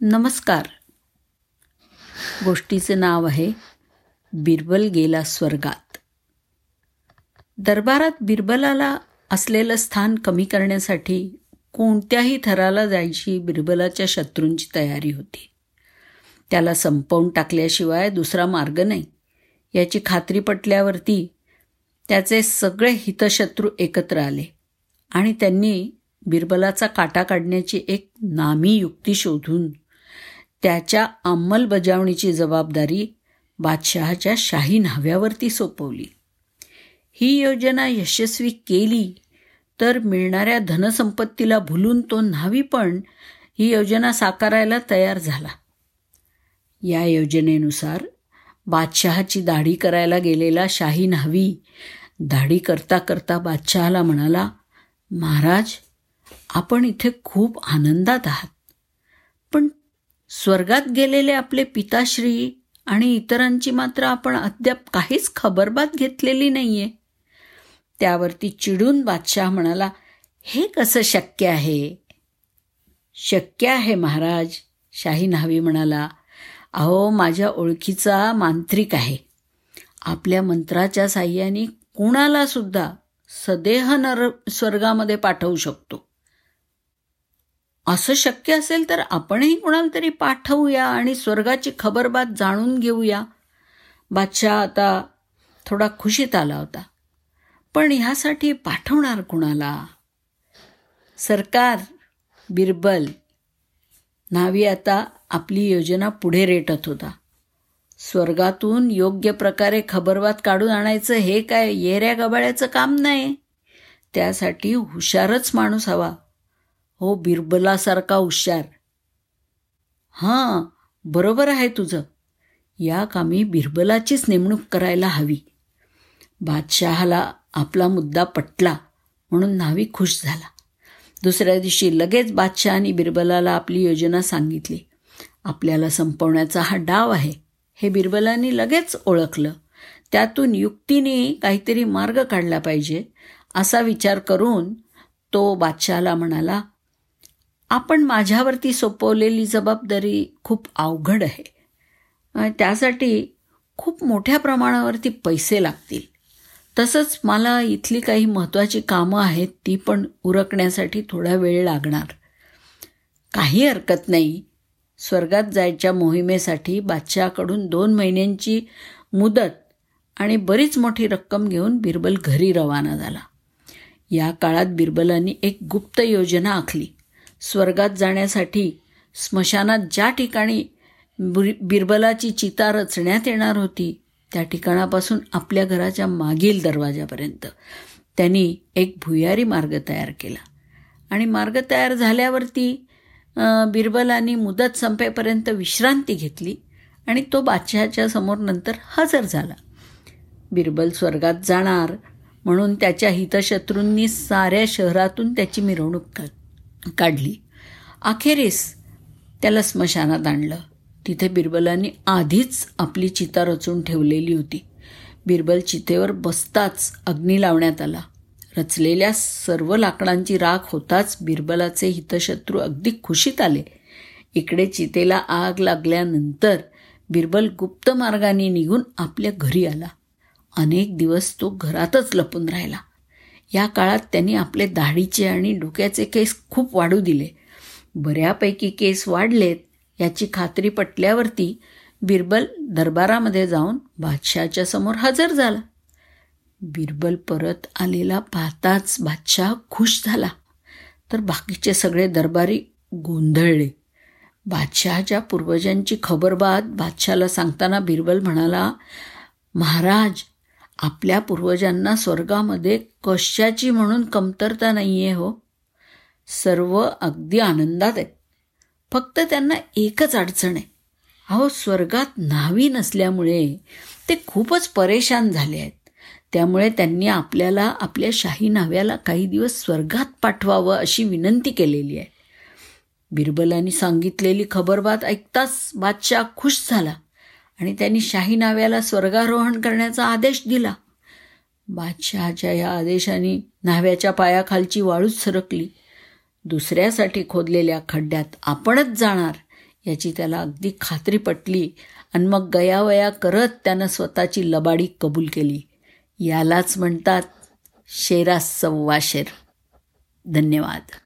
नमस्कार. गोष्टीचे नाव आहे बिरबल गेला स्वर्गात. दरबारात बिरबलाला असलेलं स्थान कमी करण्यासाठी कोणत्याही थराला जायची बिरबलाच्या शत्रूंची तयारी होती. त्याला संपवून टाकल्याशिवाय दुसरा मार्ग नाही. याची खात्री पटल्यावरती त्याचे सगळे हितशत्रू एकत्र आले आणि त्यांनी बिरबलाचा काटा काढण्याची एक नामी युक्ती शोधून त्याच्या अंमलबजावणीची जबाबदारी बादशहाच्या शाही न्हाव्यावरती सोपवली. ही योजना यशस्वी केली तर मिळणाऱ्या धनसंपत्तीला भुलून तो न्हावी पण ही योजना साकारायला तयार झाला. या योजनेनुसार बादशहाची दाढी करायला गेलेला शाही न्हावी दाढी करता करता बादशहाला म्हणाला महाराज आपण इथे खूप आनंदात आहात. स्वर्गात गेलेले आपले पिताश्री आणि इतरांची मात्र आपण अद्याप काहीच खबरबात घेतलेली नाहीये. त्यावरती चिडून बादशाह म्हणाला हे कसं शक्य आहे? शक्य आहे महाराज शाही न्हावी म्हणाला. अहो माझ्या ओळखीचा मांत्रिक आहे. आपल्या मंत्राच्या साह्याने कुणाला सुद्धा सदेह नर स्वर्गामध्ये पाठवू शकतो. असं शक्य असेल तर आपणही कुणाला तरी पाठवूया आणि स्वर्गाची खबरबात जाणून घेऊया. बादशाह आता थोडा खुशीत आला होता. पण ह्यासाठी पाठवणार कुणाला? सरकार बिरबल नावी आता आपली योजना पुढे रेटत होता. स्वर्गातून योग्य प्रकारे खबरबात काढून आणायचं हे काय येऱ्या गबाळ्याचं काम नाही. त्यासाठी हुशारच माणूस हवा. हो बिरबलासारखा हुशार. हां बरोबर आहे तुझं. या कामी बिरबलाचीच नेमणूक करायला हवी. बादशहाला आपला मुद्दा पटला म्हणून नावी खुश झाला. दुसऱ्या दिवशी लगेच बादशहानी बिरबलाला आपली योजना सांगितली. आपल्याला संपवण्याचा हा डाव आहे हे बिरबलांनी लगेच ओळखलं. त्यातून युक्तीने काहीतरी मार्ग काढला पाहिजे असा विचार करून तो बादशहाला म्हणाला आपण माझ्यावरती सोपवलेली जबाबदारी खूप अवघड आहे. त्यासाठी खूप मोठ्या प्रमाणावरती पैसे लागतील. तसंच मला इथली काही महत्त्वाची कामं आहेत ती पण उरकण्यासाठी थोडा वेळ लागणार. काही हरकत नाही. स्वर्गात जायच्या मोहिमेसाठी बादशहाकडून दोन महिन्यांची मुदत आणि बरीच मोठी रक्कम घेऊन बिरबल घरी रवाना झाला. या काळात बिरबलांनी एक गुप्त योजना आखली. स्वर्गात जाण्यासाठी स्मशानात ज्या ठिकाणी बिरबलाची चिता रचण्यात येणार होती त्या ठिकाणापासून आपल्या घराच्या मागील दरवाजापर्यंत त्यांनी एक भुयारी मार्ग तयार केला. आणि मार्ग तयार झाल्यावरती बिरबलानी मुदत संपेपर्यंत विश्रांती घेतली आणि तो बादशहाच्या समोर नंतर हजर झाला. बिरबल स्वर्गात जाणार म्हणून त्याच्या हितशत्रूंनी साऱ्या शहरातून त्याची मिरवणूक काढली. काढली. अखेरीस त्याला स्मशानात आणलं. तिथे बिरबलांनी आधीच आपली चिता रचून ठेवलेली होती. बिरबल चितेवर बसताच अग्नी लावण्यात आला. रचलेल्या सर्व लाकडांची राख होताच बिरबलाचे हितशत्रू अगदी खुशीत आले. इकडे चितेला आग लागल्यानंतर बिरबल गुप्त मार्गाने निघून आपल्या घरी आला. अनेक दिवस तो घरातच लपून राहिला. या काळात त्यांनी आपले दाढीचे आणि डोक्याचे केस खूप वाढू दिले. बऱ्यापैकी केस वाढलेत याची खात्री पटल्यावरती बिरबल दरबारामध्ये जाऊन बादशहाच्या समोर हजर झाला. बिरबल परत आलेला पाहताच बादशाह खुश झाला. तर बाकीचे सगळे दरबारी गोंधळले. बादशहाच्या पूर्वजांची खबरबात बादशाला सांगताना बिरबल म्हणाला महाराज आपल्या पूर्वजांना स्वर्गामध्ये कशाची म्हणून कमतरता नाही आहे हो. सर्व अगदी आनंदात आहेत. फक्त त्यांना एकच अडचण आहे. अहो स्वर्गात न्हावी नसल्यामुळे ते खूपच परेशान झाले आहेत. त्यामुळे त्यांनी आपल्याला आपल्या शाही न्हाव्याला काही दिवस स्वर्गात पाठवावं अशी विनंती केलेली आहे. बिरबलांनी सांगितलेली खबरबात ऐकताच बादशाह खुश झाला. आणि त्यांनी शाही नाव्याला स्वर्गारोहण करण्याचा आदेश दिला. बादशहाच्या या आदेशाने न्हाव्याच्या पायाखालची वाळूच सरकली. दुसऱ्यासाठी खोदलेल्या खड्ड्यात आपणच जाणार याची त्याला अगदी खात्री पटली आणि मग गयावया करत त्यानं स्वतःची लबाडी कबूल केली. यालाच म्हणतात शेरा सव्वा शेर. धन्यवाद.